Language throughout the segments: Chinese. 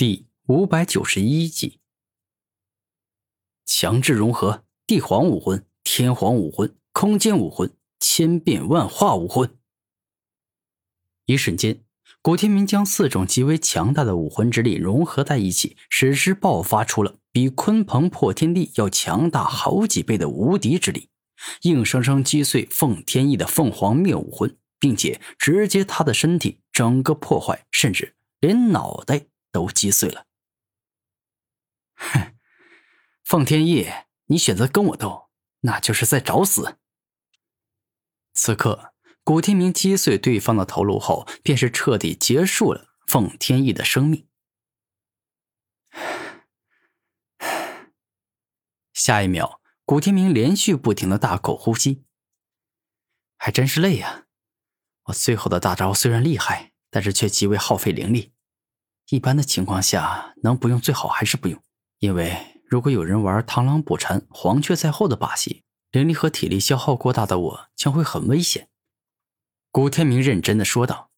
第五百九十一集，强制融合帝皇武魂、天皇武魂、空间武魂、千变万化武魂。一瞬间，古天明将四种极为强大的武魂之力融合在一起，使之爆发出了比鲲鹏破天地要强大好几倍的无敌之力，硬生生击碎凤天翼的凤凰灭武魂，并且直接他的身体整个破坏，甚至连脑袋。都击碎了。哼，凤天翼，你选择跟我斗，那就是在找死。此刻，古天明击碎对方的头颅后，便是彻底结束了凤天翼的生命。下一秒，古天明连续不停的大口呼吸，还真是累呀！我最后的大招虽然厉害，但是却极为耗费灵力。一般的情况下，能不用最好还是不用，因为如果有人玩螳螂捕蝉，黄雀在后的把戏，灵力和体力消耗过大的我将会很危险。古天明认真的说道。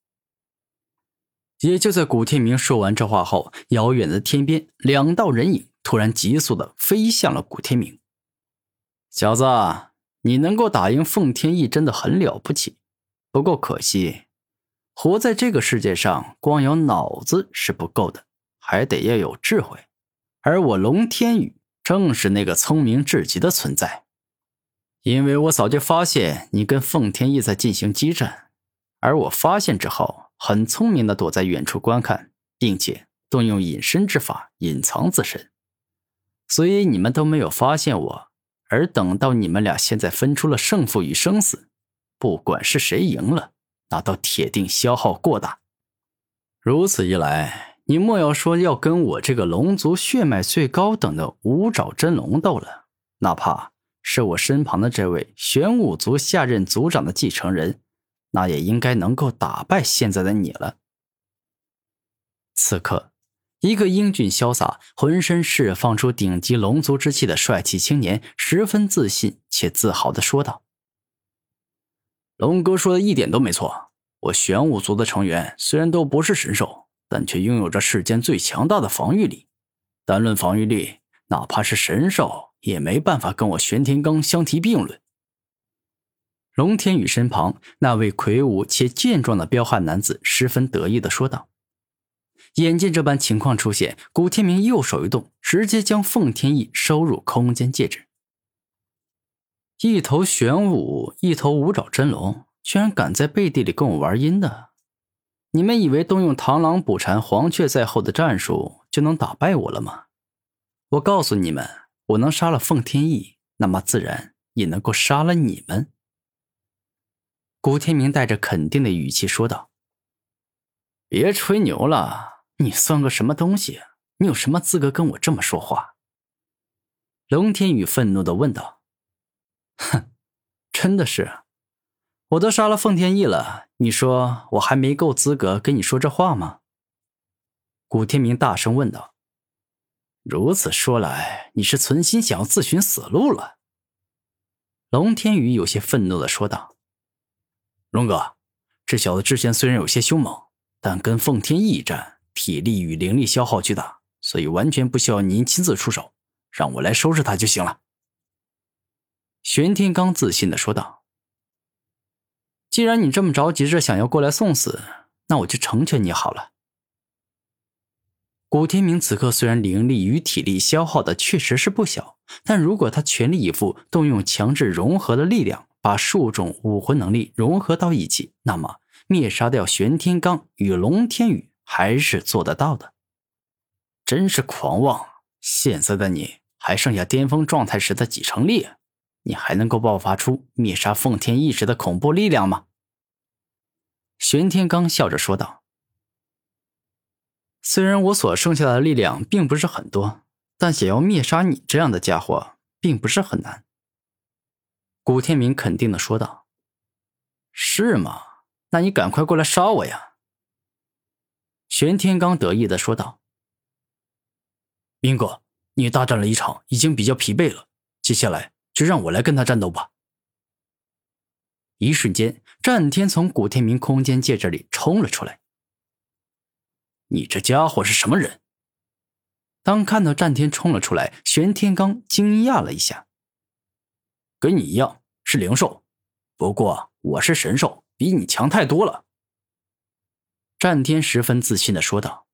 也就在古天明说完这话后，遥远的天边，两道人影突然急速的飞向了古天明。小子，你能够打赢凤天翼真的很了不起，不过可惜。活在这个世界上，光有脑子是不够的，还得要有智慧。而我龙天宇正是那个聪明至极的存在，因为我早就发现你跟凤天翼在进行激战，而我发现之后，很聪明的躲在远处观看，并且动用隐身之法隐藏自身，所以你们都没有发现我。而等到你们俩现在分出了胜负与生死，不管是谁赢了。那都铁定消耗过大。如此一来，你莫要说要跟我这个龙族血脉最高等的五爪真龙斗了，哪怕是我身旁的这位玄武族下任族长的继承人，那也应该能够打败现在的你了。此刻，一个英俊潇洒、浑身释放出顶级龙族之气的帅气青年，十分自信且自豪的说道。龙哥说的一点都没错，我玄武族的成员虽然都不是神兽，但却拥有着世间最强大的防御力。单论防御力，哪怕是神兽也没办法跟我玄天罡相提并论。龙天宇身旁那位魁梧且健壮的彪悍男子十分得意的说道。眼见这般情况出现，古天明右手一动，直接将凤天翼收入空间戒指。一头玄武，一头五爪真龙，居然敢在背地里跟我玩阴的！你们以为动用螳螂捕蝉，黄雀在后的战术就能打败我了吗？我告诉你们，我能杀了凤天翼，那么自然也能够杀了你们。古天明带着肯定的语气说道：“别吹牛了，你算个什么东西？你有什么资格跟我这么说话？”龙天宇愤怒的问道。哼，真的是，我都杀了凤天翼了，你说我还没够资格跟你说这话吗？古天明大声问道。如此说来，你是存心想要自寻死路了？龙天宇有些愤怒的说道。龙哥，这小子之前虽然有些凶猛，但跟凤天翼一战，体力与灵力消耗巨大，所以完全不需要您亲自出手，让我来收拾他就行了。玄天罡自信的说道：“既然你这么着急着想要过来送死，那我就成全你好了。”古天明此刻虽然灵力与体力消耗的确实是不小，但如果他全力以赴，动用强制融合的力量，把数种武魂能力融合到一起，那么灭杀掉玄天罡与龙天宇还是做得到的。真是狂妄！现在的你还剩下巅峰状态时的几成力？你还能够爆发出灭杀奉天一时的恐怖力量吗？玄天罡笑着说道：“虽然我所剩下的力量并不是很多，但想要灭杀你这样的家伙，并不是很难。”古天明肯定的说道：“是吗？那你赶快过来杀我呀！”玄天罡得意的说道：“明哥，你大战了一场，已经比较疲惫了，接下来……”就让我来跟他战斗吧！一瞬间，战天从古天明空间戒指里冲了出来。你这家伙是什么人？当看到战天冲了出来，玄天罡惊讶了一下。跟你一样是灵兽，不过我是神兽，比你强太多了。战天十分自信的说道：“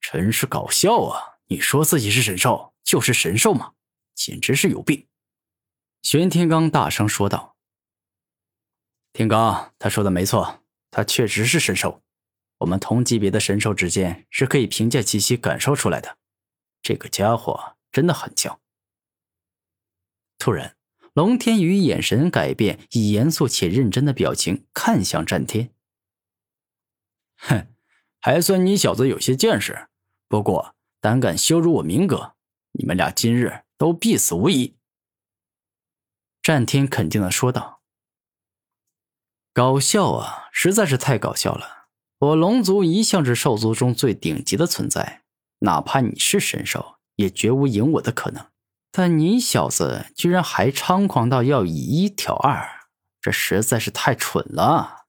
真是搞笑啊！你说自己是神兽，就是神兽吗？简直是有病！”玄天罡大声说道：“天罡，他说的没错，他确实是神兽。我们同级别的神兽之间是可以凭借气息感受出来的。这个家伙真的很强。”突然。龙天宇眼神改变，以严肃且认真的表情看向战天。哼，还算你小子有些见识，不过胆敢羞辱我明哥，你们俩今日都必死无疑。战天肯定的说道：“搞笑啊，实在是太搞笑了！我龙族一向是兽族中最顶级的存在，哪怕你是神兽，也绝无赢我的可能。”但你小子居然还猖狂到要以一挑二，这实在是太蠢了。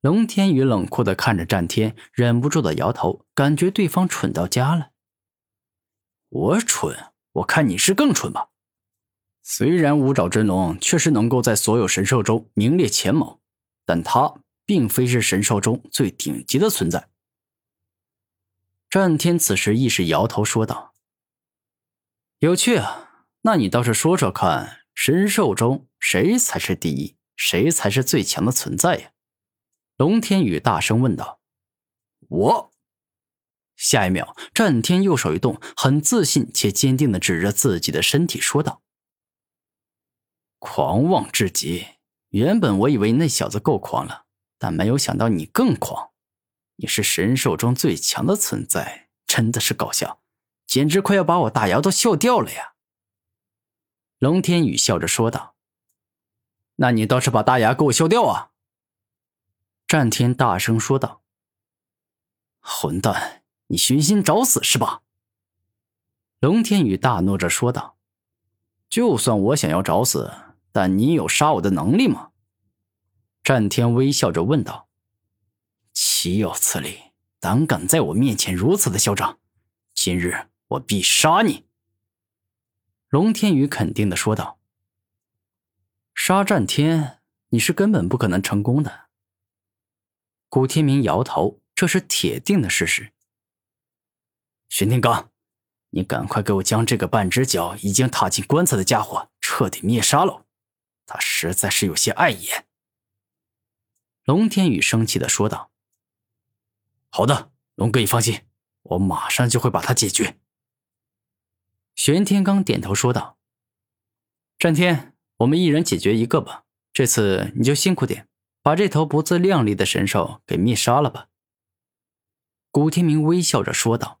龙天宇冷酷的看着战天，忍不住的摇头，感觉对方蠢到家了。我蠢？我看你是更蠢吧。虽然五爪真龙确实能够在所有神兽中名列前茅，但它并非是神兽中最顶级的存在。战天此时亦是摇头说道。有趣啊，那你倒是说说看，神兽中谁才是第一，谁才是最强的存在呀？龙天宇大声问道。我。下一秒，战天右手一动，很自信且坚定的指着自己的身体说道：“狂妄至极！原本我以为那小子够狂了，但没有想到你更狂。你是神兽中最强的存在，真的是搞笑。”简直快要把我大牙都笑掉了呀！龙天宇笑着说道：“那你倒是把大牙给我笑掉啊！”战天大声说道：“混蛋，你寻心找死是吧？”龙天宇大怒着说道：“就算我想要找死，但你有杀我的能力吗？”战天微笑着问道：“岂有此理！胆敢在我面前如此的嚣张，今日……”我必杀你！”龙天宇肯定的说道。“杀战天，你是根本不可能成功的。”古天明摇头，这是铁定的事实。玄天罡，你赶快给我将这个半只脚已经踏进棺材的家伙彻底灭杀了！他实在是有些碍眼。”龙天宇生气的说道。“好的，龙哥，你放心，我马上就会把他解决。”玄天罡点头说道：“战天，我们一人解决一个吧。这次你就辛苦点，把这头不自量力的神兽给灭杀了吧。”古天明微笑着说道。